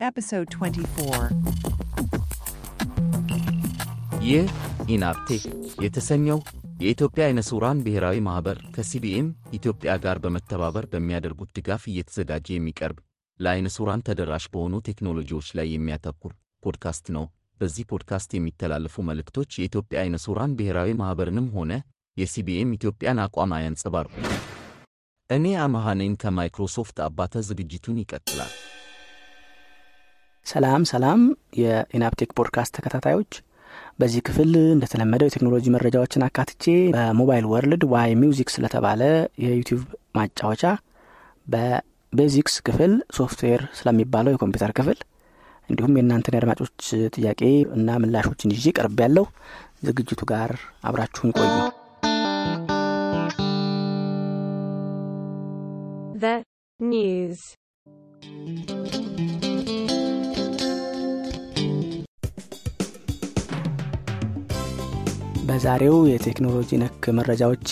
Episode 24. ይህ ENAB Tech የተሰኘው የኢትዮጵያ አይነ ሥውራን ብሔራዊ ማኅበር ከ CBM ኢትዮጵያ ጋር በመተባበር በሚያደርጉት ድጋፍ እየተዘጋጀ የሚቀርብ ለአይነ ሥውራን ተደራሽ በሆኑ ቴክኖሎጂዎች ላይ የሚያተኩር ፖድካስት ነው። በዚህ ፖድካስት የሚተላለፉ መልእክቶች የኢትዮጵያ አይነ ሥውራን ብሔራዊ ማኅበርንም ሆነ የ CBM ኢትዮጵያን አቋም አያንጸባርቁም። እኔ አመሃኔን ከማይክሮሶፍት አባተ ዝግጅቱን ይቀጥላል። ሰላም ሰላም የኢናፕቴክ ፖድካስት ተከታታዮች። በዚህ ክፍል እንደተለመደው የቴክኖሎጂ መረጃዎችን አካትቼ በሞባይል ወርልድ ዋይ ሚውዚክ ስለተባለ የዩቲዩብ ማጫወቻ በቤዚክስ ክፍል ሶፍትዌር ስለሚባለው የኮምፒውተር ክፍል እንዲሁም የእናንተን የአድማጮች ጥያቄ እና ምላሾችን ይዤ ቀርብ ያለው ዝግጅቱ ጋር አብራችሁን ቆዩ። The በዛሬው የቴክኖሎጂ ነክ መረጃዎቼ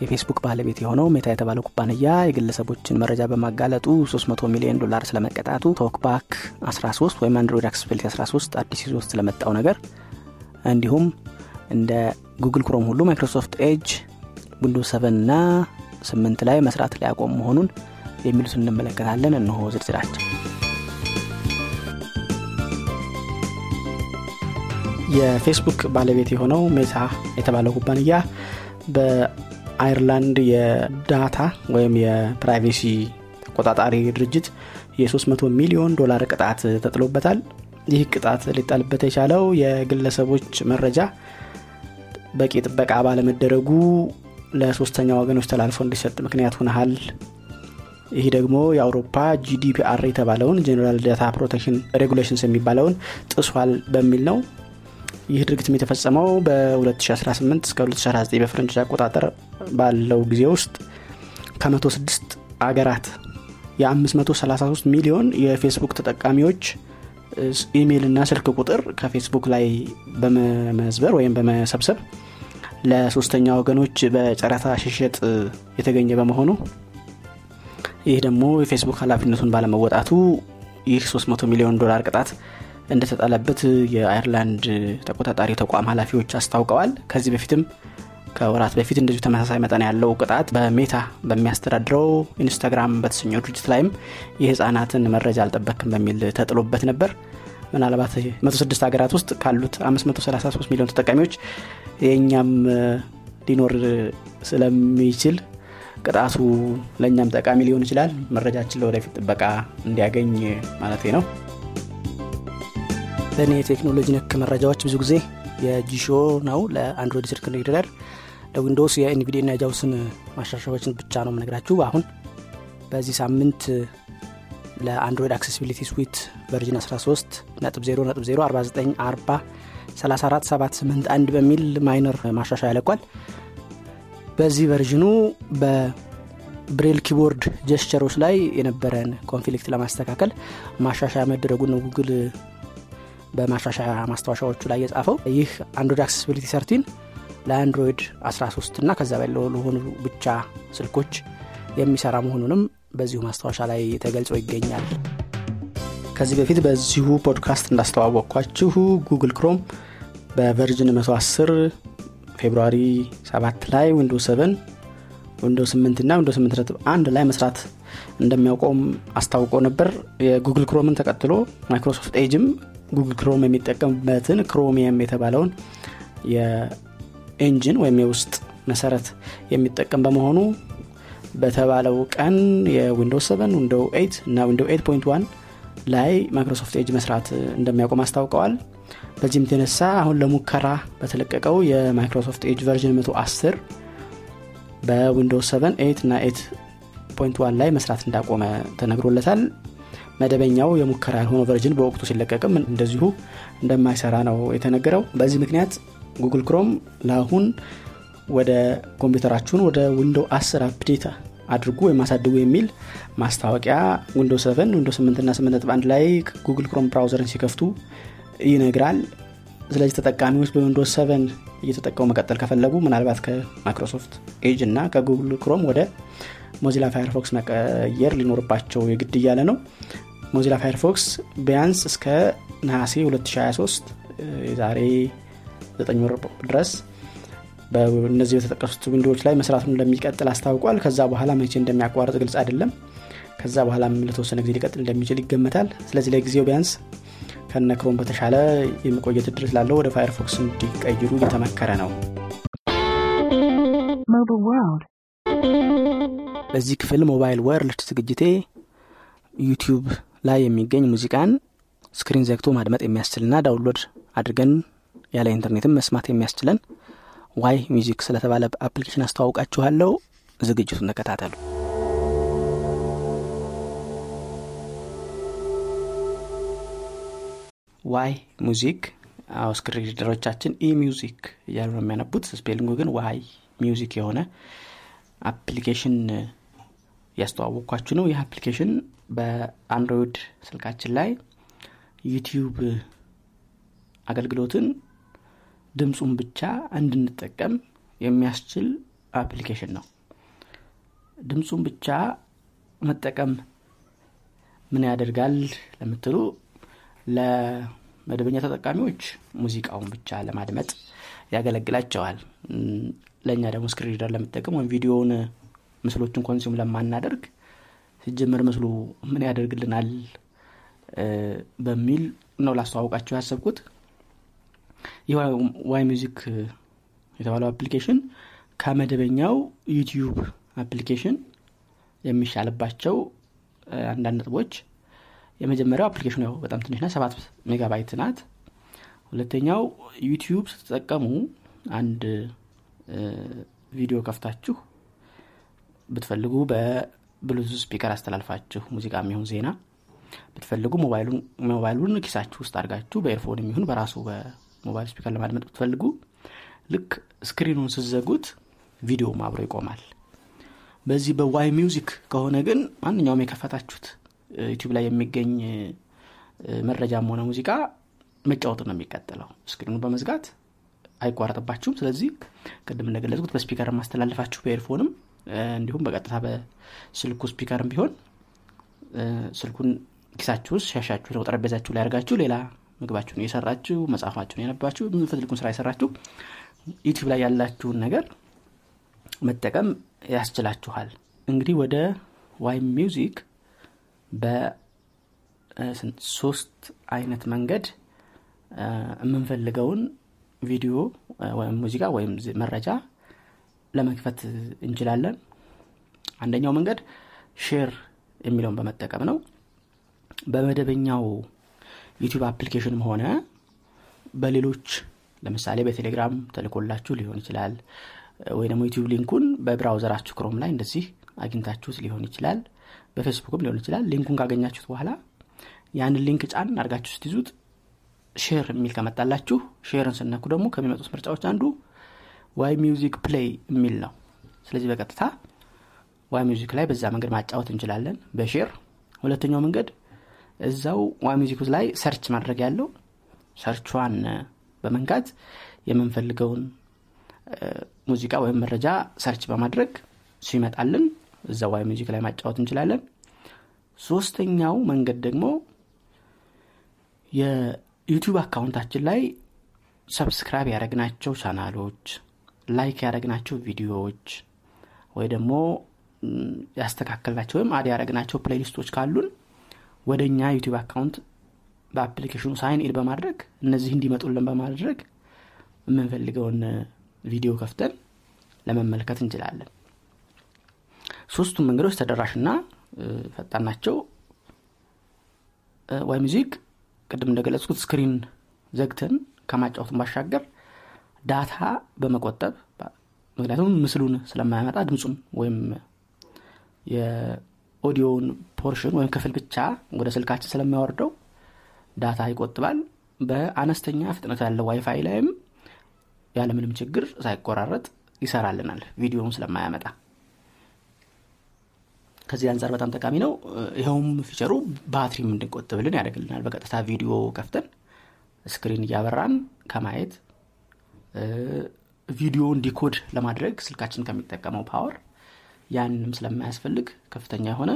የፌስቡክ ባለቤት የሆነው Meta የተባለው ኩባንያ የግለሰቦችን መረጃ በማጋለጡ 300 ሚሊዮን ዶላር ስለመቀጣቱ TalkBack 13 ወይም Android Accessibility 13 አዲስ ይዞ ስለመጣው ነገር እንዲሁም እንደ Google Chrome ሁሉ Microsoft Edge Windows 7 እና 8 ላይ መስራት ሊያቆም መሆኑን የሚሉትን እንመለከታለን። እንሆ ዝርዝራቸው የፌስቡክ ባለቤት የሆነው Meta የተባለው ኩባንያ በአይርላንድ የ data ወይም የ privacy ተቆጣጣሪ ድርጅት የ300 ሚሊዮን ዶላር ቅጣት ተጥሎበታል። ይህ ቅጣት ሊጣልበት የቻለው የግለሰቦች መረጃ በቂ ጥበቃ ባለመደረጉ ለሶስተኛ ወገኖች ተላልፎ እንዲሰጥ ምክንያት ሆኗል። ይህ ደግሞ የአውሮፓ GDPR የተባለውን General Data Protection Regulations የሚባለውን ጥሷል በሚል ነው ይህ ድርጊትም የተፈጸመው በ2018 እስከ 2019 በፈረንጆች አቆጣጠር ባለው ጊዜ ውስጥ ከ106 አገራት የ533 ሚሊዮን የፌስቡክ ተጠቃሚዎች ኢሜይል እና ስልክ ቁጥር ከፌስቡክ ላይ በመመዝበር ወይም በመሰብሰብ ለሶስተኛ ወገኖች በጨረታ ሲሸጥ የተገኘ በመሆኑ ይህ ደግሞ የፌስቡክ ኃላፊነቱን ባለመወጣቱ ይህ 300 ሚሊዮን ዶላር ቅጣት እንደተጣለበት የአይርላንድ ተቆጣጣሪ ተቋም ኃላፊዎች አስታውቀዋል። ከዚህ በፊትም ከወራት በፊት እንደዚሁ ተመሳሳይ መጠን ያለው ቅጣት በ Meta በሚያስተዳድረው ኢንስታግራም በተሰኘው ድርጅት ላይም የህፃናትን መረጃ አልጠበክም በሚል ተጥሎበት ነበር። ምናልባት 106 ሀገራት ውስጥ ካሉት 533 ሚሊዮን ተጠቃሚዎች የእኛም ሊኖር ስለሚችል ቅጣቱ ለእኛም ጠቃሚ ሊሆን ይችላል። መረጃችን ለወደፊት ጥበቃ እንዲያገኝ ማለት ነው ለእኔ የቴክኖሎጂ ነክ መረጃዎች ብዙ ጊዜ የጂሾ ነው ለአንድሮይድ ስልክ ሪደር ለዊንዶውስ የኤንቪዲ እና የጃውስን ማሻሻዎችን ብቻ ነው ምነግራችሁ አሁን በዚህ ሳምንት ለ Android Accessibility Suite version 13 ነጥብ 0 ነጥብ 0 49 40 34 781 በሚል minor ማሻሻያ ተለቋል በዚህ version ኑ በ braille keyboard gesture ኦች ላይ የነበረን conflict ለማስተካከል ማሻሻያ መደረጉን ነው ጉግል በማሻሻያ ማስታወሻዎቹ ላይ የጻፈው። ይህ Android Accessibility Suite ለ Android 13 እና ከዛ በላይ ለሆኑ ብቻ ስልኮች የሚሰራ መሆኑንም በዚሁ ማስታወሻ ላይ ተገልጾ ይገኛል። ከዚህ በፊት በዚሁ ፖድካስት እንዳስተዋወቅኳችሁ Google Chrome በ version 110 February 7 ላይ Windows 7 Windows 8 እና Windows 8.1 ላይ መስራት እንደሚያቆም አስታውቆ ነበር። የ Google Chromeን ተቀጥሎ Microsoft Edgeም Google Chrome የሚጠቀምበትን Chromium የተባለውን የ engine ወይም የውስጥ መሰረት የሚጠቀም በመሆኑ በተባለው ቀን የ Windows 7 Windows 8 እና Windows 8.1 ላይ Microsoft Edge መስራት እንደሚያቆም አስታውቀዋል። በዚህም የተነሳ አሁን ለሙከራ በተለቀቀው የ Microsoft Edge version 110 በ Windows 7 8 እና 8.1 ላይ መስራት እንዳቆመ ተነግሮለታል መደበኛው የሙከራ ያልሆነ version በወቅቱ ሲለቀቅም እንደዚሁ እንደማይሰራ ነው የተነገረው። በዚህ ምክንያት Google Chrome ለአሁን ወደ ኮምፒውተራችሁን ወደ Windows 10 update አድርጉ ወይም አሳድጉ የሚል ማስታወቂያ Windows 7 Windows 8 እና 8.1 ላይ Google Chrome browser ን ሲከፍቱ ይነግራል። ስለዚህ ተጠቃሚዎች በ Windows 7 እየተጠቀሙ መቀጠል ከፈለጉ ምናልባት ከ Microsoft Edge እና ከ Google Chrome ወደ Mozilla Firefox መቀየር ሊኖርባቸው የግድ እያለ ነው። Mozilla Firefox ቢያንስ እስከ ነሐሴ 2023 የዛሬ 9 ወር ድረስ በእነዚህ በተጠቀሱት Windowsኦች ላይ መስራቱን እንደሚቀጥል አስታውቋል። ከዛ በኋላ መቼ እንደሚያቋርጥ ግልጽ አይደለም። ከዛ በኋላ ለተወሰነ ጊዜ ሊቀጥል እንደሚችል ይገመታል። ስለዚህ ለጊዜው ቢያንስ ከነ Chrome በተሻለ የመቆየት እድል ስላለው ወደ Firefox እንዲቀይሩ እየተመከረ ነው. በዚህ ክፍል mobile world ዝግጅቴ YouTube ላይ የሚገኝ ሙዚቃን screen ዘግቶ ማድመጥ የሚያስችልና download አድርገን ያለ ኢንተርኔትም መስማት የሚያስችለን YMusic ስለተባለ application አስተዋውቃችኋለሁ። ዝግጅቱን ተከታተሉ። YMusic አዎ screen reader ኦቻችን ኢ Music እያሉ ነው የሚያነቡት። spelling ኡ ግን YMusic የሆነ አፕሊኬሽን ያስተዋወቅኳችሁ ነው። ይህ አፕሊኬሽን በአንድሮይድ ስልካችን ላይ ዩቲዩብ አገልግሎትን ድምፁን ብቻ እንድንጠቀም የሚያስችል አፕሊኬሽን ነው። ድምፁን ብቻ መጠቀም ምን ያደርጋል ለምትሉ ለመደበኛ ተጠቃሚዎች ሙዚቃውን ብቻ ለማድመጥ ያገለግላቸዋል ለእኛ ደግሞ screen reader ለምንጠቀም ወይም ቪዲዮውን ምስሎችን consume ለማናደርግ ሲጀምር ምስሉ ምን ያደርግልናል? በሚል ነው ላስተዋውቃችሁ ያሰብኩት። ይህ YMusic የተባለው አፕሊኬሽን ከመደበኛው ዩቲዩብ አፕሊኬሽን የሚሻልባቸው አንዳንድ ነጥቦች። የመጀመሪያው አፕሊኬሽኑ ያው በጣም ትንሽና ሰባት ሜጋባይት ናት። ሁለተኛው ዩቲዩብ ስትጠቀሙ አንድ ቪዲዮ ከፍታችሁ ብትፈልጉ በ Bluetooth speaker አስተላልፋችሁ ሙዚቃ የሚሆን ዜና ብትፈልጉ ሞባይሉን ኪሳችሁ ውስጥ አድርጋችሁ በ earphone የሚሆን በራሱ በሞባይል speaker ለማድመጥ ብትፈልጉ ልክ screen ኡን ስትዘጉት ቪዲዮም አብሮ ይቆማል። በዚህ በ YMusic ከሆነ ግን ማንኛውም የከፈታችሁት ዩቲዩብ ላይ የሚገኝ መረጃም ሆነ ሙዚቃ መጫወት ነው የሚቀጥለው። screen ኡ በመዝጋት አይቋረጥባችሁም። ስለዚህ ቅድም እንደገለጽኩት በ speaker አስተላልፋችሁ በ earphone ም እንዲሁም በቀጥታ በስልኩ speaker ም ቢሆን ስልኩን ኪሳችሁ ውስጥ ሻጣችሁ ጠረጴዛችሁ ላይ አርጋችሁ ሌላ ምግባችሁን እየሰራችሁ መጽሐፋችሁን እያነባችሁ የምትፈልጉትን ስራ እየሰራችሁ ዩቲዩብ ላይ ያላችሁን ነገር መጠቀም ያስችላችኋል። እንግዲህ ወደ YMusic በሶስት አይነት መንገድ የምንፈልገውን ቪዲዮ ወይም ሙዚቃ ወይም መረጃ ለመክፈት እንችላለን። አንደኛው መንገድ share የሚለውን በመጠቀም ነው። በመደበኛው ዩቲዩብ አፕሊኬሽንም ሆነ በሌሎች ለምሳሌ በቴሌግራም ተልኮላችሁ ሊሆን ይችላል ወይ ደግሞ ዩቲዩብ link ኡን በ browser አችሁ Chrome ላይ እንደዚህ አግኝታችሁት ሊሆን ይችላል። በፌስቡክም ሊሆን ይችላል። link ኡን ካገኛችሁት በኋላ ያንን link ጫን አድርጋችሁ ስትይዙት share የሚል ከመጣላችሁ share ን ስትነኩ ደግሞ ከሚመጡት ምርጫዎች አንዱ YMusic play የሚል ነው። ስለዚህ በቀጥታ YMusic ላይ በዛ መንገድ ማጫወት እንችላለን በ share። ሁለተኛው መንገድ እዛው YMusic ላይ search ማድረግ ያለው search ኧን በመንካት የምንፈልገውን ሙዚቃ ወይም መረጃ search በማድረግ ሲመጣልን እዛ YMusic ላይ ማጫወት እንችላለን። ሶስተኛው መንገድ ደግሞ የዩቲዩብ account አችን ላይ subscribe ያደረግናቸው channel ኦች like ያደረግናቸው ቪዲዮዎች ወይ ደግሞ ያስተካከልናቸው ወይም add ያደረግናቸው playlist ኦች ካሉን ወደ እኛ ዩቲዩብ account በአፕሊኬሽኑ sign in በማድረግ እነዚህ እንዲመጡልን በማድረግ የምንፈልገውን ቪዲዮ ከፍተን ለመመልከት እንችላለን። ሶስቱም መንገዶች ተደራሽና ፈጣን ናቸው። YMusic ቅድም እንደገለጽኩት screen ዘግተን ከማጫወቱን ባሻገር ዳታ በመቆጠብ ምክንያቱም ምስሉን ስለማያመጣ ድምፁን ወይም የ audio ውን portion ወይም ክፍል ብቻ ወደ ስልካችን ስለሚያወርደው ዳታ ይቆጥባል። በአነስተኛ ፍጥነት ያለው ዋይፋይ ላይም ያለምንም ችግር ሳይቆራረጥ ይሰራልናል ቪዲዮውን ስለማያመጣ ከዚህ አንጻር በጣም ጠቃሚ ነው። ይኸውም feature ኡ ባትሪም እንዲቆጥብልን ያደርግልናል። በቀጥታ ቪዲዮ ከፍተን screen እያበራን ከማየት ቪዲዮ እንዲኮድ ለማድረግ ስልካችን ከሚጠቀመው power ያንንም ስለማያስፈልግ ከፍተኛ የሆነ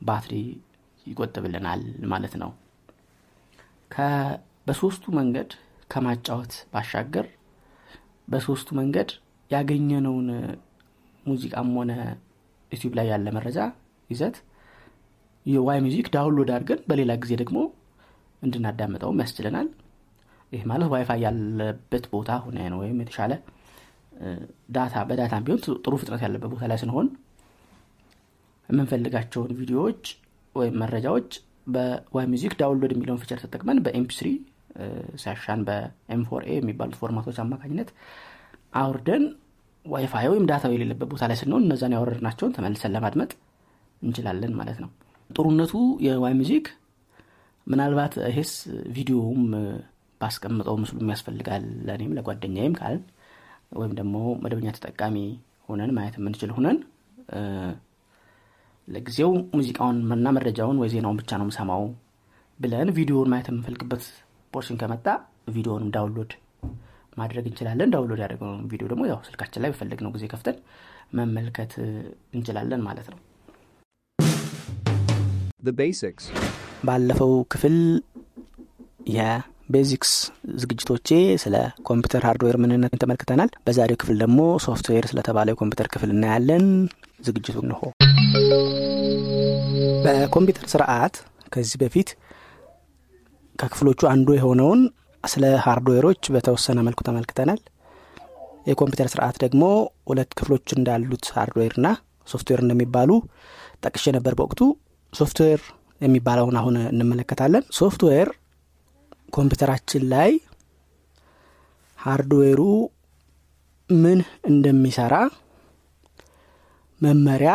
ባትሪ ይቆጥብልናል ማለት ነው። በሶስቱ መንገድ ከማጫወት ባሻገር በሶስቱ መንገድ ያገኘነውን ሙዚቃም ሆነ ዩቲዩብ ላይ ያለ መረጃ ይዘት በ YMusic download አድርገን በሌላ ጊዜ ደግሞ እንድናዳምጠውም ያስችለናል ይህ ማለት ዋይፋይ ያለበት ቦታ ሆነን ወይም የተሻለ ዳታ በዳታም ቢሆን ጥሩ ፍጥነት ያለበት ቦታ ላይ ስንሆን የምንፈልጋቸውን ቪዲዮዎች ወይም መረጃዎች በ YMusic download የሚለውን feature ተጠቅመን በ MP3 ሲያሻን በ M4A የሚባሉት format ኦች አማካኝነት አውርደን ዋይፋይ ወይም ዳታው የሌለበት ቦታ ላይ ስንሆን እነዛን ያወረድናቸውን ተመልሰን ለማድመጥ እንችላለን ማለት ነው። ጥሩነቱ የ YMusic ምናልባት ይሄስ ቪዲዮውም ባስቀምጠው ምስሉም ያስፈልጋል ለእኔም ለጓደኛዬም ካልን ወይም ደግሞ መደበኛ ተጠቃሚ ሆነን ማየት የምንችል ሆነን ለጊዜው ሙዚቃውን እና መረጃውን ወይ ዜናውን ብቻ ነው ምሰማው ብለን ቪዲዮውን ማየት የምንፈልግበት portion ከመጣ ቪዲዮውንም download ማድረግ እንችላለን። download ያደረግነውን ቪዲዮ ደግሞ ያው ስልካችን ላይ በፈለግነው ጊዜ ከፍተን መመልከት እንችላለን ማለት ነው። The basics. ባለፈው ክፍል የ basics ዝግጅታችን ስለ ኮምፒውተር ሃርድዌር ምንነት ተመልክተናል። በዛሬው ክፍል ደግሞ ሶፍትዌር ስለተባለ የኮምፒውተር ክፍል እናያለን። ዝግጅቱ እነሆ በኮምፒውተር ስርዓት ከዚህ በፊት ከክፍሎቹ አንዱ የሆነውን ስለ ሃርድዌሮች በተወሰነ መልኩ ተመልክተናል። የኮምፒውተር ስርዓት ደግሞ ሁለት ክፍሎች እንዳሉት ሃርድዌርና ሶፍትዌር እንደሚባሉ ጠቅሼ ነበር በወቅቱ። ሶፍትዌር የሚባለውን አሁን እንመለከታለን። ሶፍትዌር ኮምፒውተራችን ላይ ሃርድዌሩ ምን እንደሚሰራ መመሪያ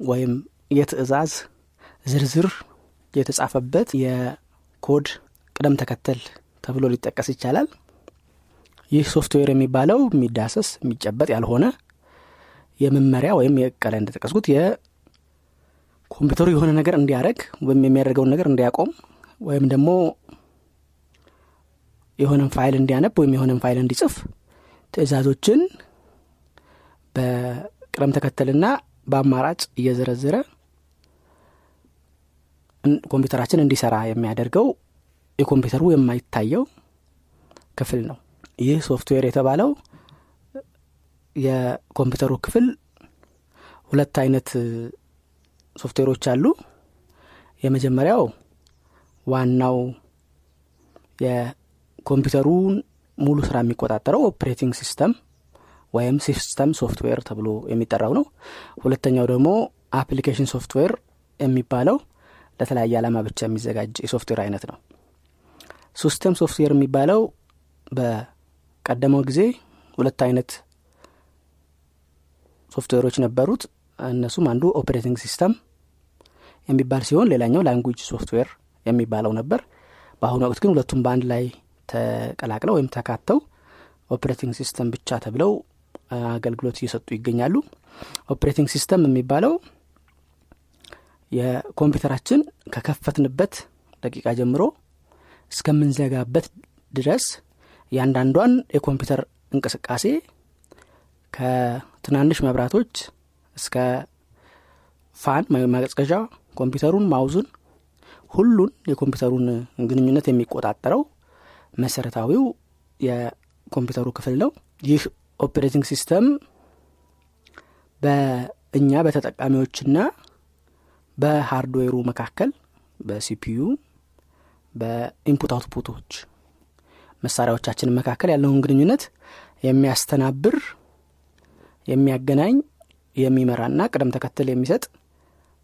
ወይም የትእዛዝ ዝርዝር የተጻፈበት የኮድ ቅደም ተከተል ተብሎ ሊጠቀስ ይቻላል። ይህ ሶፍትዌር የሚባለው የሚዳሰስ የሚጨበጥ ያልሆነ የመመሪያ ወይም የቀለ እንደጠቀስኩት የኮምፒውተሩ የሆነ ነገር እንዲያደረግ ወይም የሚያደርገውን ነገር እንዲያቆም ወይም ደግሞ የሆነን ፋይል እንዲያነብ ወይም የሆነን ፋይል እንዲጽፍ ትእዛዞችን በቅደም ተከተልና በአማራጭ እየዘረዘረ ኮምፒውተራችን እንዲሰራ የሚያደርገው የኮምፒውተሩ የማይታየው ክፍል ነው። ይህ ሶፍትዌር የተባለው የኮምፒውተሩ ክፍል ሁለት አይነት ሶፍትዌሮች አሉ። የመጀመሪያው ዋናው የኮምፒውተሩን ሙሉ ስራ የሚቆጣጠረው operating system ወይም system software ተብሎ የሚጠራው ነው። ሁለተኛው ደግሞ application software የሚባለው ለተለያየ ዓላማ ብቻ የሚዘጋጅ የሶፍትዌር አይነት ነው system software የሚባለው በቀደመው ጊዜ ሁለት አይነት ሶፍትዌሮች ነበሩት። እነሱም አንዱ operating system የሚባል ሲሆን ሌላኛው language software የሚባለው ነበር። በአሁኑ ወቅት ግን ሁለቱም በአንድ ላይ ተቀላቅለው ወይም ተካተው operating system ብቻ ተብለው አገልግሎት እየሰጡ ይገኛሉ። operating system የሚባለው የኮምፒውተራችን ከከፈትንበት ደቂቃ ጀምሮ እስከምንዘጋበት ድረስ እያንዳንዷን የኮምፒውተር እንቅስቃሴ ከትናንሽ መብራቶች እስከ fan ማቀዝቀዣ ኮምፒውተሩን mouse ኡን ሁሉን የኮምፒውተሩን ግንኙነት የሚቆጣጠረው መሰረታዊው የኮምፒውተሩ ክፍል ነው። ይህ operating system በእኛ በተጠቃሚዎችና በሃርድዌሩ መካከል በ CPU በ input output ኦች መሳሪያዎቻችን መካከል ያለውን ግንኙነት የሚያስተናብር የሚያገናኝ የሚመራና ቅደም ተከተል የሚሰጥ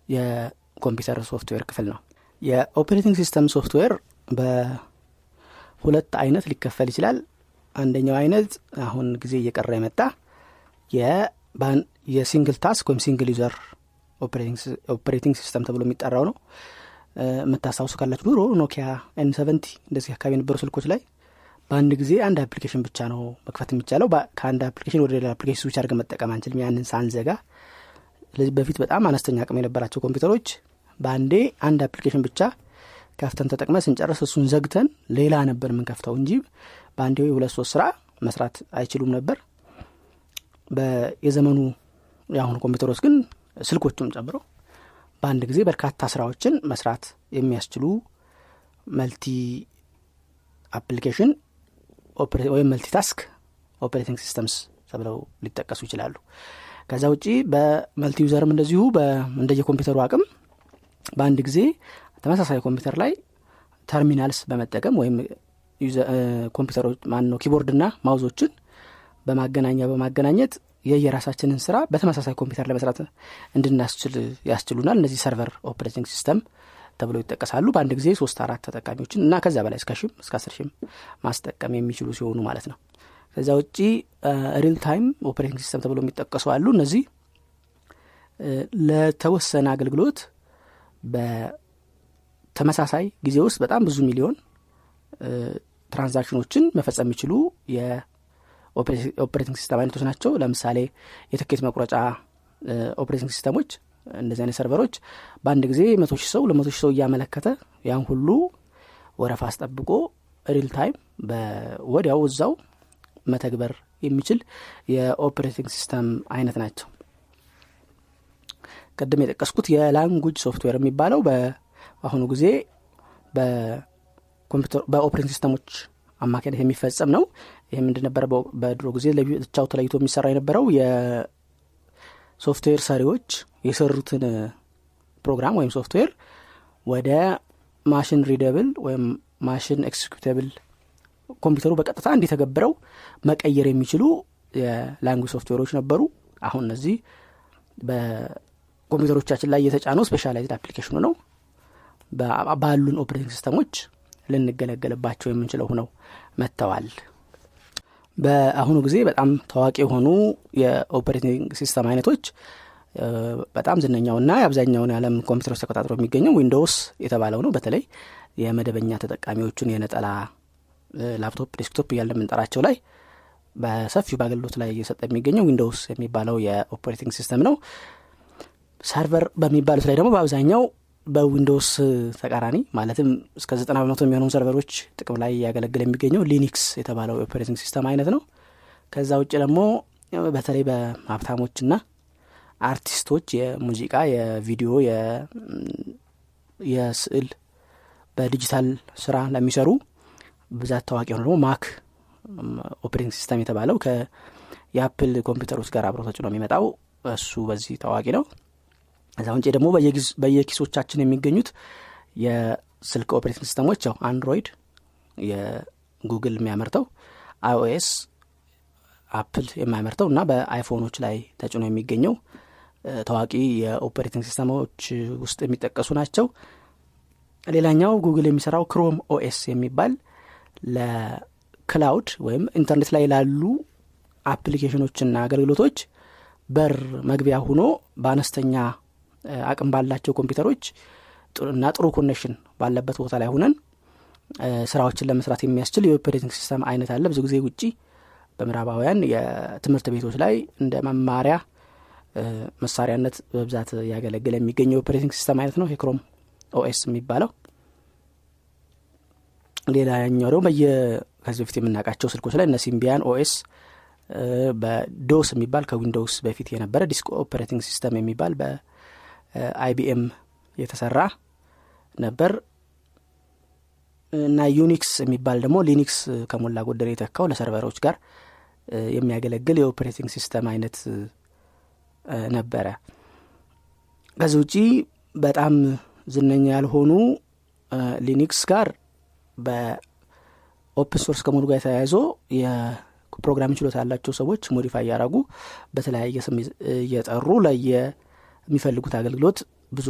የኮምፒውተር ሶፍትዌር ክፍል ነው። የ operating system software በሁለት አይነት ሊከፈል ይችላል። አንደኛው አይነት አሁን ጊዜ እየቀረ የመጣ የ single task ወይም single user operating system ተብሎ የሚጠራው ነው የምታስታውሱ ካላችሁ ድሮ Nokia N seventy እንደዚህ አካባቢ የነበሩ ስልኮች ላይ በአንድ ጊዜ አንድ application ብቻ ነው መክፈት የሚቻለው። ከአንድ application ወደ ሌላ application switch አድርገን መጠቀም አንችልም። ያንን ሳንዘጋ ስለዚህ በፊት በጣም አነስተኛ አቅም የነበራቸው ኮምፒውተሮች በአንዴ አንድ application ብቻ ከፍተን ተጠቅመ ስንጨርስ እሱን ዘግተን ሌላ ነበር የምንከፍተው እንጂ በአንዴ ሁለት ሶስት ስራ መስራት አይችሉም ነበር። የዘመኑ የአሁኑ ኮምፒውተሮች ግን ስልኮቹም ጨምሮ በአንድ ጊዜ በርካታ ስራዎችን መስራት የሚያስችሉ multi application ወይም multitask operating systems ተብለው ሊጠቀሱ ይችላሉ። ከዛ ውጪ በ multi user ም እንደዚሁ እንደየ ኮምፒውተሩ አቅም በአንድ ጊዜ ተመሳሳይ ኮምፒውተር ላይ terminals በመጠቀም ወይም ኮምፒውተሮች ማን ነው keyboard ና mouse ኦችን በማገናኛ በማገናኘት የየራሳችንን ስራ በተመሳሳይ ኮምፒውተር ለመስራት እንድናስችል ያስችሉናል። እነዚህ server operating system ተብለው ይጠቀሳሉ። በአንድ ጊዜ ሶስት አራት ተጠቃሚዎችን እና ከዛ በላይ እስከ ሺም እስከ አስር ሺም ማስጠቀም የሚችሉ ሲሆኑ ማለት ነው። ከዛ ውጪ real time operating system ተብሎ የሚጠቀሱ አሉ። እነዚህ ለተወሰነ አገልግሎት በተመሳሳይ ጊዜ ውስጥ በጣም ብዙ ሚሊዮን transaction ኦችን መፈጸም የሚችሉ የ operating system አይነቶች ናቸው። ለምሳሌ የትኬት መቁረጫ operating system ኦች እንደዚህ አይነት server ኦች በአንድ ጊዜ መቶ ሺህ ሰው ለመቶ ሺህ ሰው እያመለከተ ያን ሁሉ ወረፋ አስጠብቆ real time ወዲያው እዛው መተግበር የሚችል የ operating system አይነት ናቸው። ቅድም የጠቀስኩት የ language software የሚባለው በአሁኑ ጊዜ በ operating system ኦች አማካኝነት የሚፈጸም ነው ይህ ምንድነበረ በድሮ ጊዜ ብቻው ተለይቶ የሚሰራ የነበረው የሶፍትዌር ሰሪዎች የሰሩትን ፕሮግራም ወይም ሶፍትዌር ወደ machine readable ወይም machine executable ኮምፒውተሩ በቀጥታ እንዲተገብረው መቀየር የሚችሉ የ language software ኦች ነበሩ። አሁን እነዚህ በኮምፒውተሮቻችን ላይ የተጫኑ specialized application ኡ ነው። ባሉን operating system ኦች ልንገለገልባቸው የምንችለው ሆነው መጥተዋል በአሁኑ ጊዜ በጣም ታዋቂ የሆኑ የ operating system አይነቶች በጣም ዝነኛውና የአብዛኛውን የዓለም ኮምፒውተሮች ተቆጣጥሮ የሚገኘው Windows የተባለው ነው። በተለይ የመደበኛ ተጠቃሚዎቹን የነጠላ laptop desktop እያለ የምንጠራቸው ላይ በሰፊው በአገልግሎት ላይ እየሰጠ የሚገኘው Windows የሚባለው የ operating system ነው። server በሚባሉት ላይ ደግሞ በአብዛኛው በ Windows ተቃራኒ ማለትም እስከ ዘጠና በመቶ የሚሆኑ server ኦች ጥቅም ላይ እያገለገለ የሚገኘው Linux የተባለው የ operating system አይነት ነው። ከዛ ውጭ ደግሞ በተለይ በሀብታሞችና አርቲስቶች የሙዚቃ የቪዲዮ የስዕል በዲጂታል ስራ ለሚሰሩ ብዛት ታዋቂ የሆነ ደግሞ Mac operating system የተባለው የ Apple ኮምፒውተሮች ጋር አብሮ ተጭኖ የሚመጣው እሱ በዚህ ታዋቂ ነው እዛ ውጭ ደግሞ በየኪሶቻችን የሚገኙት የስልክ operating system ኦች ያው Android የ Google የሚያመርተው iOS Apple የማያመርተው እና በ iPhone ኦች ላይ ተጭኖ የሚገኘው ታዋቂ የ operating system ኦች ውስጥ የሚጠቀሱ ናቸው። ሌላኛው ጉግል የሚሰራው Chrome OS የሚባል ለ cloud ወይም ኢንተርኔት ላይ ላሉ application ኦችና አገልግሎቶች በር መግቢያ ሆኖ በአነስተኛ አቅም ባላቸው ኮምፒውተሮች እና ጥሩ connection ባለበት ቦታ ላይ ሁነን ስራዎችን ለመስራት የሚያስችል የ operating system አይነት አለ። ብዙ ጊዜ ውጪ በምዕራባውያን የትምህርት ቤቶች ላይ እንደ መማሪያ መሳሪያነት በብዛት ያገለገለ የሚገኝ የ operating system አይነት ነው። የ Chrome OS የሚባለው። ሌላኛው ደግሞ በየ ከዚህ በፊት የምናውቃቸው ስልኮች ላይ እነ Symbian OS በ DOS የሚባል ከ Windows በፊት የነበረ disk operating system የሚባል በ IBM የተሰራ ነበር እና Unix የሚባል ደግሞ Linux ከሞላ ጎደል የተካው ለ server ኦች ጋር የሚያገለግል የ operating system አይነት ነበረ። ከዚህ ውጪ በጣም ዝነኛ ያልሆኑ Linux ጋር በ open source ከመሆኑ ጋር የተያይዞ የ programming ችሎታ ያላቸው ሰዎች modify እያደረጉ በተለያየ ስም እየጠሩ ለየሚፈልጉት አገልግሎት ብዙ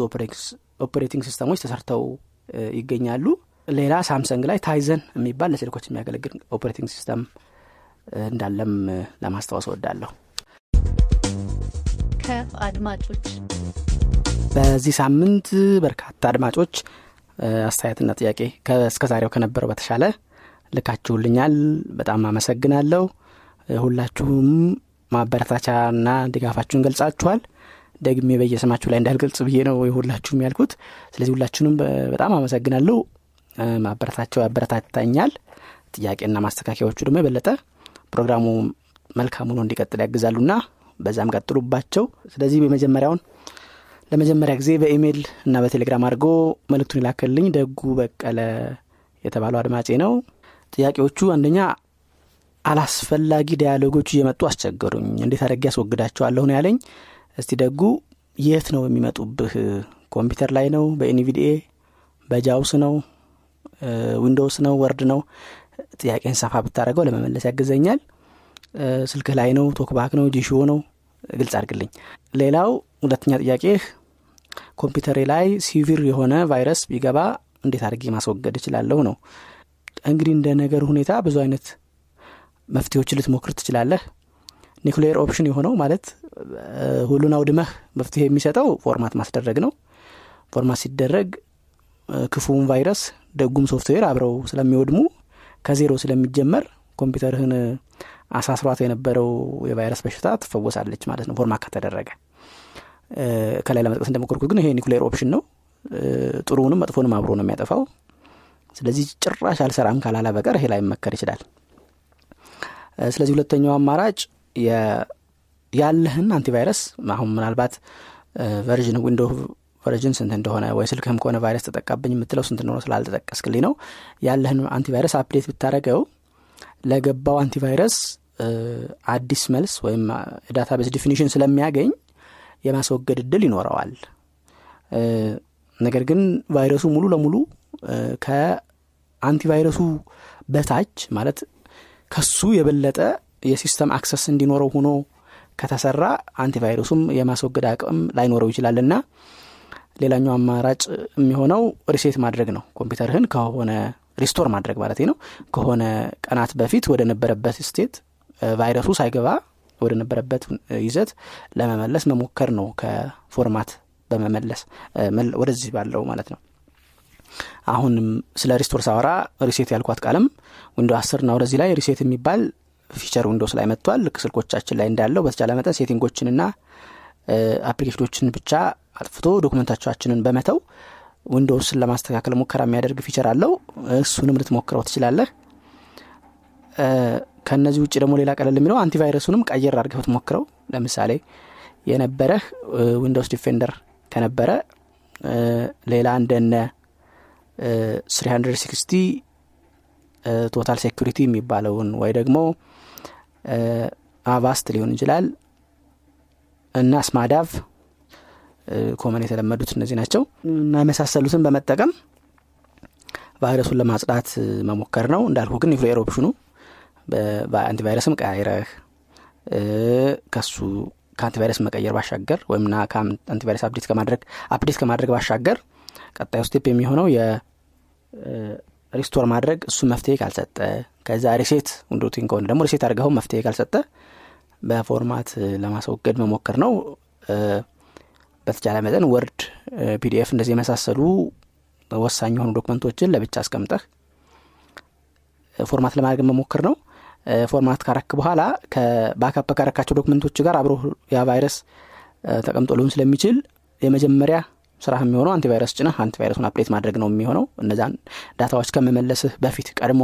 operating system ኦች ተሰርተው ይገኛሉ። ሌላ Samsung ላይ Tizen የሚባል ለስልኮች የሚያገለግል operating system እንዳለም ለማስታወስ ወዳለሁ ከአድማጮች በዚህ ሳምንት በርካታ አድማጮች አስተያየትና ጥያቄ እስከ ዛሬው ከነበረው በተሻለ ልካችሁልኛል። በጣም አመሰግናለሁ። ሁላችሁም ማበረታቻና ድጋፋችሁን ገልጻችኋል ደግሜ በየስማችሁ ላይ እንዳልገልጽ ብዬ ነው ሁላችሁም ያልኩት። ስለዚህ ሁላችሁንም በጣም አመሰግናለሁ። ማበረታቸው ያበረታታኛል። ጥያቄና ማስተካከያዎቹ ደግሞ የበለጠ ፕሮግራሙ መልካም ሆኖ እንዲቀጥል ያግዛሉና በዛም ቀጥሉባቸው። ስለዚህ በመጀመሪያውን ለመጀመሪያ ጊዜ በኢሜይል እና በቴሌግራም አድርጎ መልእክቱን ይላክልኝ ደጉ በቀለ የተባለው አድማጬ ነው። ጥያቄዎቹ አንደኛ አላስፈላጊ ዳያሎጎቹ እየመጡ አስቸገሩኝ። እንዴት አድርጌ ያስወግዳቸዋለሁ ነው ያለኝ እስቲ ደጉ የት ነው የሚመጡብህ? ኮምፒውተር ላይ ነው? በ NVDA? በ JAWS ነው? Windows ነው? Word ነው? ጥያቄን ሰፋ ብታደረገው ለመመለስ ያግዘኛል። ስልክህ ላይ ነው? TalkBack ነው? Jieshuo ነው? ግልጽ አድርግልኝ። ሌላው ሁለተኛ ጥያቄ ኮምፒውተሬ ላይ severe የሆነ ቫይረስ ቢገባ እንዴት አድርጌ ማስወገድ እችላለሁ ነው? እንግዲህ እንደ ነገር ሁኔታ ብዙ አይነት መፍትሄዎችን ልትሞክር ትችላለህ nuclear option የሆነው ማለት ሁሉን አውድመህ መፍትሄ የሚሰጠው format ማስደረግ ነው። format ሲደረግ ክፉውን ቫይረስ ደጉም ሶፍትዌር አብረው ስለሚወድሙ ከዜሮ ስለሚጀመር ኮምፒውተርህን አሳስሯት የነበረው የቫይረስ በሽታ ትፈወሳለች ማለት ነው። format ከተደረገ ከላይ ለመጥቀስ እንደሞከርኩት ግን ይሄ nuclear option ነው። ጥሩውንም መጥፎንም አብሮ ነው የሚያጠፋው። ስለዚህ ጭራሽ አልሰራም ካላለ በቀር ይሄ ላይ መከር ይችላል ስለዚህ ሁለተኛው አማራጭ ያለህን antivirus አሁን ምናልባት version Window version ስንት እንደሆነ ወይ ስልክህም ከሆነ ቫይረስ ተጠቃብኝ የምትለው ስንት እንደሆነ ስላልተጠቀስክልኝ ነው። ያለህን antivirus update ብታደረገው ለገባው antivirus አዲስ መልስ ወይም database definition ስለሚያገኝ የማስወገድ እድል ይኖረዋል። ነገር ግን ቫይረሱ ሙሉ ለሙሉ ከ antivirus ኡ በታች ማለት ከሱ የበለጠ የ system access እንዲኖረው ሆኖ ከተሰራ antivirus ኡም የማስወገድ አቅም ላይኖረው ይችላል እና ሌላኛው አማራጭ የሚሆነው reset ማድረግ ነው። ኮምፒውተርህን ከሆነ restore ማድረግ ማለት ነው። ከሆነ ቀናት በፊት ወደ ነበረበት state ቫይረሱ ሳይገባ ወደ ነበረበት ይዘት ለመመለስ መሞከር ነው። ከ format በመመለስ ወደዚህ ባለው ማለት ነው። አሁንም ስለ restore ሳወራ reset ያልኳት ቃልም Window አስር ና ወደዚህ ላይ reset የሚባል feature Windows ላይ መጥቷል። ልክ ስልኮቻችን ላይ እንዳለው በተቻለ መጠን setting ኦችንና application ኦችን ብቻ አጥፍቶ document ኣቻችንን በመተው ዊንዶውስን ለማስተካከል ሙከራ የሚያደርግ feature አለው። እሱንም ልትሞክረው ትችላለህ። ከእነዚህ ውጭ ደግሞ ሌላ ቀለል የሚለው antivirus ኡንም ቀየር አድርገህ ብትሞክረው። ለምሳሌ የነበረህ Windows Defender ከነበረ ሌላ እንደነ 360 Total Security የሚባለውን ወይ ደግሞ Avast ሊሆን ይችላል እና Smadav common የተለመዱት እነዚህ ናቸው። እና የመሳሰሉትን በመጠቀም ቫይረሱን ለማጽዳት መሞከር ነው። እንዳልኩ ግን nuclear option ኡ በ antivirus ም ቀያይረህ ከሱ ከ antivirus መቀየር ባሻገር ወይም ና ከ antivirus update ከማድረግ update ከማድረግ ባሻገር ቀጣዩ step የሚሆነው የ restore ማድረግ እሱ መፍትሄ ካልሰጠ ከዛ reset Window ቲን ከሆነ ደግሞ reset አድርገው መፍትሄ ካልሰጠ በ format ለማስወገድ መሞከር ነው። በተቻለ መጠን Word PDF እንደዚህ የመሳሰሉ ወሳኝ የሆኑ document ኦችን ለብቻ አስቀምጠህ format ለማድረግ መሞከር ነው። format ካረክ በኋላ ከ backup ካረካቸው document ኦች ጋር አብሮ ያ ቫይረስ ተቀምጦ ሊሆን ስለሚችል የመጀመሪያ ስራ የሚሆነው አንቲቫይረስ ጭነህ አንቲቫይረሱን አፕዴት ማድረግ ነው የሚሆነው። እነዛን data ዎች ከመመለስህ በፊት ቀድሞ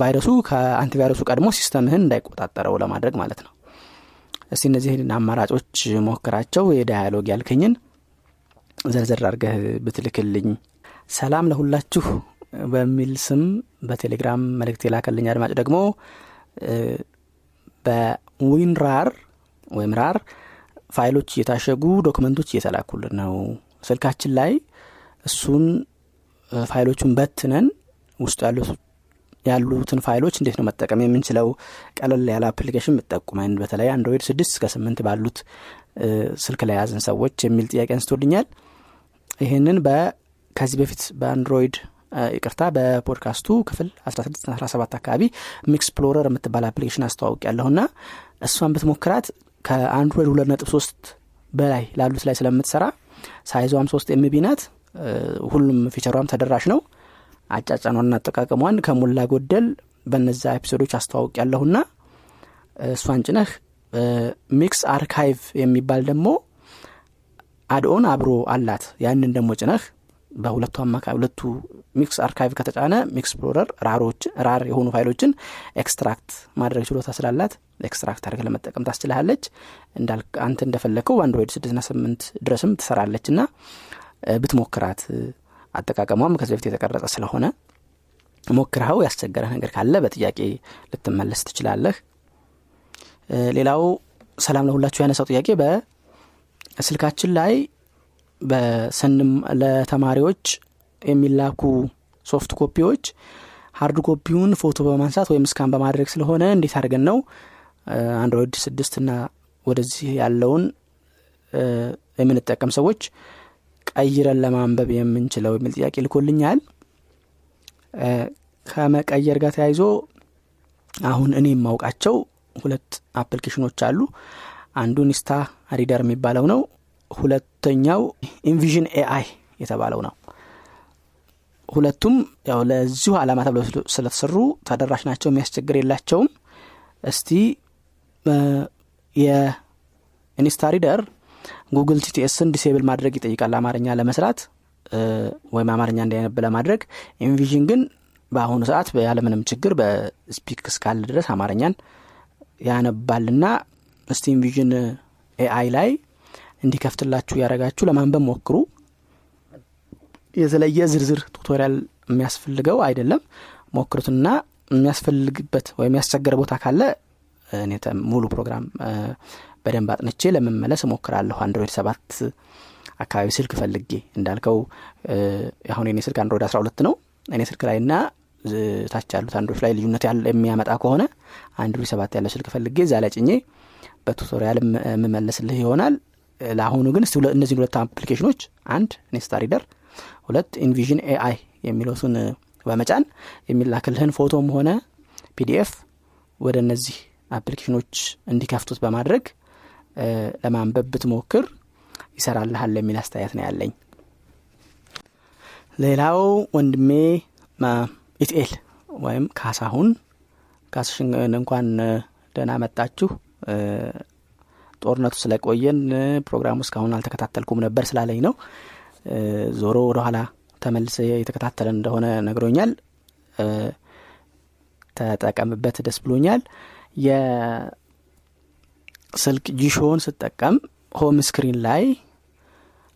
ቫይረሱ ከ antivirus ኡ ቀድሞ system ህን እንዳይቆጣጠረው ለማድረግ ማለት ነው። እስቲ እነዚህን አማራጮች ሞክራቸው። የ dialogue ያልከኝን ዘርዘር አድርገህ ብትልክልኝ። ሰላም ለሁላችሁ በሚል ስም በቴሌግራም መልእክት የላከልኝ አድማጭ ደግሞ በ WinRAR ወይም RAR ፋይሎች እየታሸጉ ዶክመንቶች እየተላኩልን ነው ስልካችን ላይ እሱን ፋይሎቹን በትነን ውስጡ ያሉትን ፋይሎች እንዴት ነው መጠቀም የምንችለው? ቀለል ያለ አፕሊኬሽን ብትጠቁመን በተለይ አንድሮይድ ስድስት እስከ ስምንት ባሉት ስልክ ላይ ያዝን ሰዎች የሚል ጥያቄ አንስቶልኛል። ይህንን ከዚህ በፊት በአንድሮይድ ይቅርታ በፖድካስቱ ክፍል 1617 አካባቢ MiXplorer የምትባል አፕሊኬሽን አስተዋውቅ ያለሁና እሷን ብትሞክራት ከአንድሮይድ 2.3 በላይ ላሉት ላይ ስለምትሰራ size ዟም ሶስት MB ናት። ሁሉም ፊቸሯም ተደራሽ ነው። አጫጫኗና አጠቃቀሟን ከሞላ ጎደል በነዛ episode ዶች አስተዋውቅ ያለሁና እሷን ጭነህ MiX Archive የሚባል ደግሞ add-on አብሮ አላት። ያንን ደግሞ ጭነህ በሁለቱ አማካይ ሁለቱ MiX Archive ከተጫነ MiXplorer RAR ኦች RAR የሆኑ ፋይሎችን extract ማድረግ ችሎታ ስላላት extract አድርገህ ለመጠቀም ታስችልሃለች። አንተ እንደፈለግከው በአንድሮይድ ስድስትና ስምንት ድረስም ትሰራለች ና ብትሞክራት አጠቃቀሟም ከዚህ በፊት የተቀረጸ ስለሆነ ሞክረኸው ያስቸገረህ ነገር ካለ በጥያቄ ልትመለስ ትችላለህ። ሌላው ሰላም ለሁላችሁ ያነሳው ጥያቄ በስልካችን ላይ ለተማሪዎች የሚላኩ soft copy ዎች hard copy ውን ፎቶ በማንሳት ወይም scan በማድረግ ስለሆነ እንዴት አድርገን ነው አንድሮይድ ስድስት ና ወደዚህ ያለውን የምንጠቀም ሰዎች ቀይረን ለማንበብ የምንችለው የሚል ጥያቄ ልኮልኛል። ከመቀየር ጋር ተያይዞ አሁን እኔ የማውቃቸው ሁለት አፕሊኬሽኖች አሉ። አንዱ Insta Reader የሚባለው ነው ሁለተኛው Envision AI የተባለው ነው። ሁለቱም ያው ለዚሁ አላማ ተብለው ስለተሰሩ ተደራሽ ናቸው የሚያስቸግር የላቸውም። እስቲ የ Insta Reader Google TTS ን disable ማድረግ ይጠይቃል አማርኛ ለመስራት ወይም አማርኛ እንዲያነብ ለማድረግ። Envision ግን በአሁኑ ሰዓት ያለምንም ችግር በ eSpeak እስካለ ድረስ አማርኛን ያነባልና እስቲ Envision AI ላይ እንዲከፍትላችሁ ያደረጋችሁ ለማንበብ ሞክሩ። የተለየ ዝርዝር tutorial የሚያስፈልገው አይደለም። ሞክሩትና የሚያስፈልግበት ወይም ያስቸገረ ቦታ ካለ እኔ ሙሉ ፕሮግራም በደንብ አጥንቼ ለመመለስ እሞክራለሁ። አንድሮይድ ሰባት አካባቢ ስልክ ፈልጌ እንዳልከው አሁን የኔ ስልክ አንድሮይድ አስራ ሁለት ነው። እኔ ስልክ ላይ ና ታች ያሉት አንድሮይዶች ላይ ልዩነት የሚያመጣ ከሆነ አንድሮይድ ሰባት ያለው ስልክ ፈልጌ እዛ ላይ ጭኜ በ tutorial የምመለስልህ ይሆናል ለአሁኑ ግን እነዚህን ሁለት አፕሊኬሽኖች አንድ Insta Reader ሁለት Envision AI የሚሉትን በመጫን የሚላክልህን ፎቶም ሆነ PDF ወደ እነዚህ አፕሊኬሽኖች እንዲከፍቱት በማድረግ ለማንበብ ብትሞክር ይሰራልሃል የሚል አስተያየት ነው ያለኝ። ሌላው ወንድሜ ኢትኤል ወይም ካሳሁን። ካስሽን እንኳን ደህና መጣችሁ ጦርነቱ ስለቆየን ፕሮግራሙ እስካሁን አልተከታተልኩም ነበር ስላለኝ ነው። ዞሮ ወደኋላ ተመልሶ የተከታተለ እንደሆነ ነግሮኛል። ተጠቀምበት ደስ ብሎኛል። የስልክ Jieshuo ን ስጠቀም home screen ላይ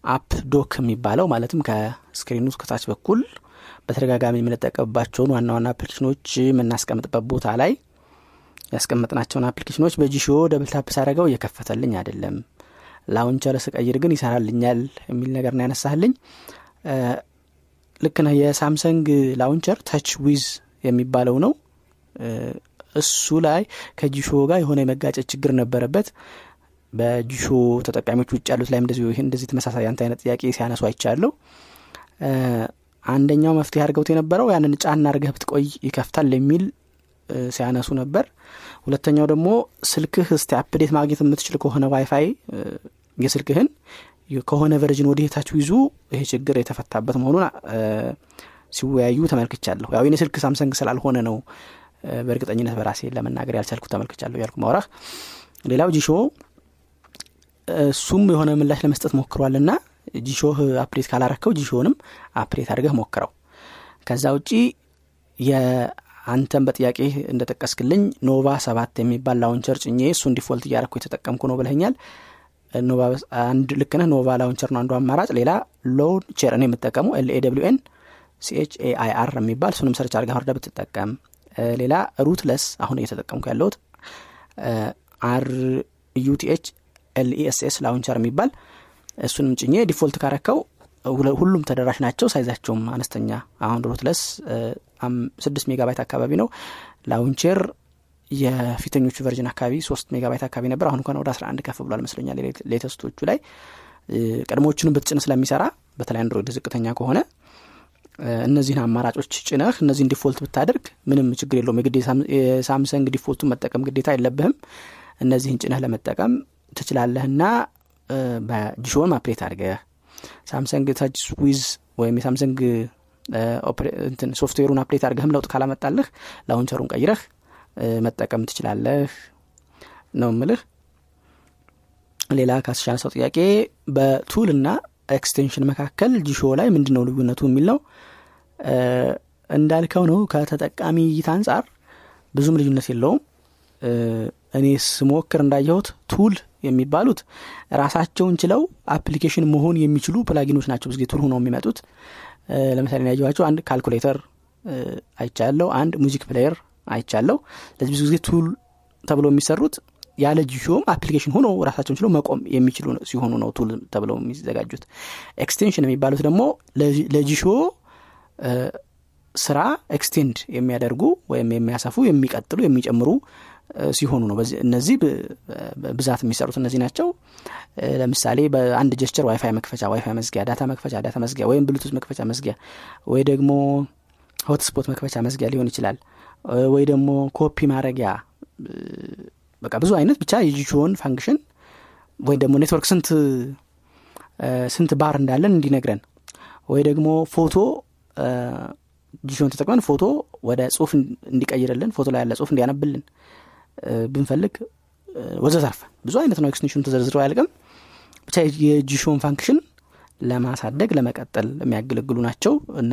app dock የሚባለው ማለትም ከ screen ኑ ከታች በኩል በተደጋጋሚ የምንጠቀምባቸውን ዋና ዋና አፕሊኬሽኖች የምናስቀምጥበት ቦታ ላይ ያስቀመጥናቸውን አፕሊኬሽኖች በ Jieshuo double tap ሳረገው እየከፈተልኝ አይደለም። launcher ስቀይር ግን ይሰራልኛል የሚል ነገር ነው ያነሳህልኝ። ልክ ነህ። የሳምሰንግ launcher TouchWiz የሚባለው ነው። እሱ ላይ ከ Jieshuo ጋር የሆነ የመጋጨት ችግር ነበረበት። በ Jieshuo ተጠቃሚዎች ውጭ ያሉት ላይም እንደዚህ እንደዚህ ተመሳሳይ አንተ አይነት ጥያቄ ሲያነሱ አይቻለሁ። አንደኛው መፍትሄ አድርገውት የነበረው ያንን ጫና አድርገህ ብትቆይ ይከፍታል የሚል ሲያነሱ ነበር። ሁለተኛው ደግሞ ስልክህ እስቲ update ማግኘት የምትችል ከሆነ ዋይፋይ የስልክህን ከሆነ version ወደ የታችሁ ይዙ። ይሄ ችግር የተፈታበት መሆኑን ሲወያዩ ተመልክቻለሁ። ያው የኔ ስልክ ሳምሰንግ ስላልሆነ ነው በእርግጠኝነት በራሴ ለመናገር ያልቻልኩ ተመልክቻለሁ ያልኩ ማውራህ። ሌላው Jieshuo እሱም የሆነ ምላሽ ለመስጠት ሞክሯል ና Jieshuo ህ update ካላረከው Jieshuo ንም update አድርገህ ሞክረው። ከዛ ውጪ የአንተን በጥያቄ እንደጠቀስክልኝ Nova ሰባት የሚባል launcher ጭኜ እሱን default እያረኩ የተጠቀምኩ ነው ብለኛል አንድ ልክ ነህ Nova Launcher ነው አንዱ አማራጭ። ሌላ launcher እኔ የምጠቀመው ኤልኤ ደብሊው ኤን ሲኤች ኤአይአር የሚባል እሱንም search አድርገህ ወርደ ብትጠቀም ሌላ Ruthless አሁን እየተጠቀምኩ ያለሁት አር ዩቲኤች ኤልኢኤስኤስ ላውንቸር የሚባል እሱንም ጭኜ default ካረከው ሁሉም ተደራሽ ናቸው። size ዛቸውም አነስተኛ አሁን Ruthless ስድስት ሜጋባይት አካባቢ ነው። launcher የፊተኞቹ version አካባቢ ሶስት ሜጋባይት አካባቢ ነበር። አሁን እንኳን ወደ አስራ አንድ ከፍ ብሏል መስለኛል latest ኦቹ ላይ። ቀድሞዎቹንም ብትጭን ስለሚሰራ በተለይ አንድሮይድ ዝቅተኛ ከሆነ እነዚህን አማራጮች ጭነህ እነዚህን default ብታደርግ ምንም ችግር የለውም። የሳምሰንግ default ቱን መጠቀም ግዴታ የለብህም። እነዚህን ጭነህ ለመጠቀም ትችላለህና version update አድርገህ Samsung TouchWiz ወይም የ Samsung software ኡን update አድርገህም ለውጥ ካላመጣልህ launcher ኡን ቀይረህ መጠቀም ትችላለህ ነው ምልህ ሌላ ካስሻነሰው ጥያቄ በ tool ና extension መካከል Jieshuo ላይ ምንድን ነው ልዩነቱ የሚል ነው። እንዳልከው ነው። ከተጠቃሚ እይታ አንጻር ብዙም ልዩነት የለውም እኔ ስሞክር እንዳየሁት tool የሚባሉት ራሳቸውን ችለው application መሆን የሚችሉ plugin ኦች ናቸው። ብዙ tool ሆነው የሚመጡት። ለምሳሌ ያየኋቸው አንድ ካልኩሌተር አይቻለው አንድ music player አይቻለው ለዚህ ብዙ ጊዜ tool ተብሎ የሚሰሩት ያለ Jieshuo ም application ሆኖ ራሳቸውን ችለው መቆም የሚችሉ ሲሆኑ ነው tool ተብለው የሚዘጋጁት። extension የሚባሉት ደግሞ ለ Jieshuo ስራ extend የሚያደርጉ ወይም የሚያሰፉ የሚቀጥሉ የሚጨምሩ ሲሆኑ ነው። እነዚህ ብዛት የሚሰሩት እነዚህ ናቸው። ለምሳሌ በአንድ gesture WiFi መክፈቻ ዋይፋይ መዝጊያ data መክፈቻ data መዝጊያ ወይም ብሉቱዝ መክፈቻ መዝጊያ ወይ ደግሞ hotspot መክፈቻ መዝጊያ ሊሆን ይችላል። ወይ ደግሞ ኮፒ ማድረጊያ በቃ ብዙ አይነት ብቻ የ Jieshuo ን function ወይ ደግሞ ኔትወርክ ስንት ስንት ባር እንዳለን እንዲነግረን። ወይ ደግሞ ፎቶ Jieshuo ን ተጠቅመን ፎቶ ወደ ጽሁፍ እንዲቀይርልን ፎቶ ላይ ያለ ጽሁፍ እንዲያነብልን ብንፈልግ ወዘተርፈ ብዙ አይነት ነው extension ኡ ተዘርዝረው አያልቅም። ብቻ የ Jieshuo ን function ለማሳደግ ለመቀጠል የሚያገለግሉ ናቸው። እና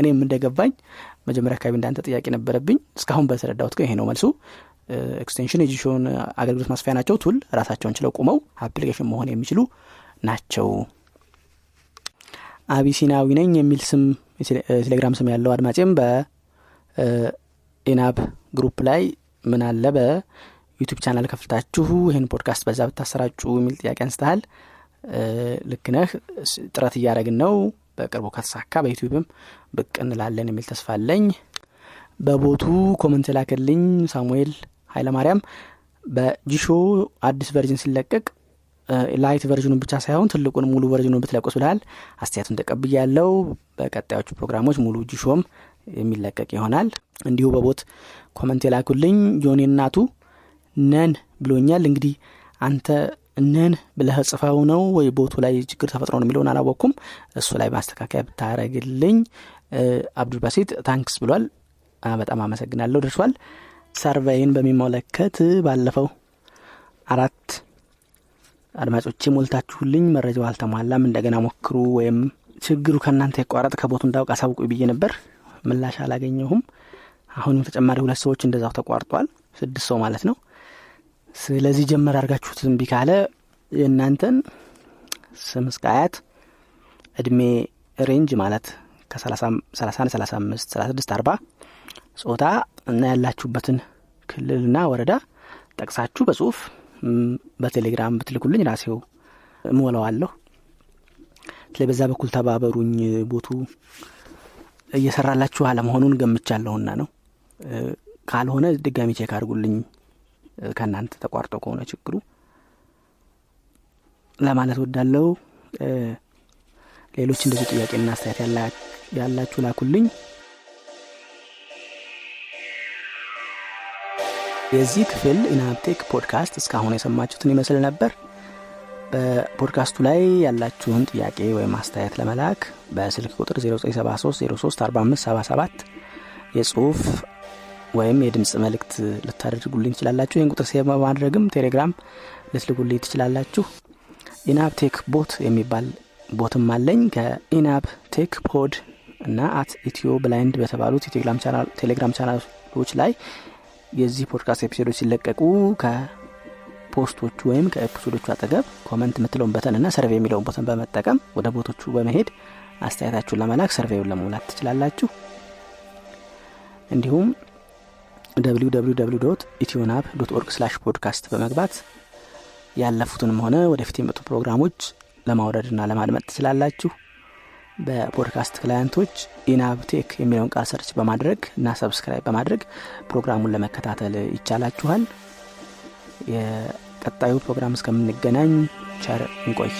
እኔም እንደገባኝ መጀመሪያ አካባቢ እንዳንተ ጥያቄ ነበረብኝ። እስካሁን በተረዳሁት ግን ይሄ ነው መልሱ። extension የ Jieshuo ን አገልግሎት ማስፋፊያ ናቸው። tool ራሳቸውን ችለው ቁመው application መሆን የሚችሉ ናቸው። አቢሲናዊ ነኝ የሚል ስም ቴሌግራም ስም ያለው አድማጭም በኢናብ group ላይ ምን አለ በ YouTube channel ከፍታችሁ ይህን ፖድካስት በዛ ብታሰራጩ የሚል ጥያቄ አንስተሃል። ልክ ነህ። ጥረት እያደረግን ነው። በቅርቡ ከተሳካ በ YouTube ም ብቅ እንላለን የሚል ተስፋ አለኝ። በ bot ኡ comment የላክልኝ ሳሙኤል ኃይለማርያም በ Jieshuo አዲስ version ሲለቀቅ lite version ኡን ብቻ ሳይሆን ትልቁን ሙሉ version ኡን ብትለቁስ ብልሃል አስተያየቱን ተቀብያለው በቀጣዮቹ ፕሮግራሞች ሙሉ Jieshuo ም የሚለቀቅ ይሆናል። እንዲሁ በ bot comment የላኩልኝ ጆኔ እናቱ ነን ብሎኛል። እንግዲህ አንተ ነን ብለህ ጽፈው ነው ወይ bot ኡ ላይ ችግር ተፈጥሮ ነው የሚለውን አላወቅኩም። እሱ ላይ ማስተካከያ ብታረግልኝ አብዱል thanks ብሏል። በጣም አመሰግናለሁ። ደርሷል። survey ን በሚመለከት ባለፈው አራት አድማጮቼ ሞልታችሁልኝ መረጃው አልተሟላም። እንደገና ሞክሩ ወይም ችግሩ ከእናንተ ይቋረጥ ከ bot ኡ እንዳውቅ አሳውቁ ብዬ ነበር ምላሽ አላገኘሁም። አሁንም ተጨማሪ ሁለት ሰዎች እንደዛው ተቋርጧል። ስድስት ሰው ማለት ነው። ስለዚህ ጀመር አድርጋችሁት እምቢ ካለ የእናንተን ስም እስከ እድሜ range ማለት ከ31 35 36 40 ጾታ እና ያላችሁበትን ክልልና ወረዳ ጠቅሳችሁ በጽሁፍ በቴሌግራም ብትልኩልኝ ራሴ እሞላዋለሁ ስለ በዛ በኩል ተባበሩኝ bot ኡ እየሰራላችሁ አለመሆኑን ገምቻለሁና ነው። ካልሆነ ድጋሚ check አድርጉልኝ። ከእናንተ ተቋርጦ ከሆነ ችግሩ። ለማለት ወዳለው ሌሎች እንደዚህ ጥያቄና አስተያየት ያላችሁ ላኩልኝ። የዚህ ክፍል ኢናፕቴክ ፖድካስት እስካሁን የሰማችሁትን ይመስል ነበር በፖድካስቱ ላይ ያላችሁን ጥያቄ ወይም አስተያየት ለመላክ በስልክ ቁጥር 0973 የጽሁፍ ወይም የድምፅ መልእክት ልታደርጉልኝ ትችላላችሁ። ይህን ቁጥር save በማድረግም ቴሌግራም ልትልጉልኝ ትችላላችሁ። ኢናብ ቴክ bot የሚባል bot ም አለኝ። ከኢናብ ቴክ pod እና at Ethio Blind በተባሉት Telegram channel ኦች ላይ የዚህ podcast episode ኦች ሲለቀቁ ከፖስቶቹ ወይም ከኤፒሶዶቹ አጠገብ comment የምትለውን button እና survey የሚለውን button በመጠቀም ወደ bot ኦቹ በመሄድ አስተያየታችሁን ለመላክ survey ውን ለመሙላት ትችላላችሁ። እንዲሁም www ኢትዮናብ dot org slash podcast በመግባት ያለፉትንም ሆነ ወደፊት የሚመጡ ፕሮግራሞች ለማውረድና ለማድመጥ ትችላላችሁ። በ podcast client ኦች ኢናብ ቴክ የሚለውን ቃል search በማድረግ እና subscribe በማድረግ ፕሮግራሙን ለመከታተል ይቻላችኋል የቀጣዩ ፕሮግራም እስከምንገናኝ ቸር እንቆይ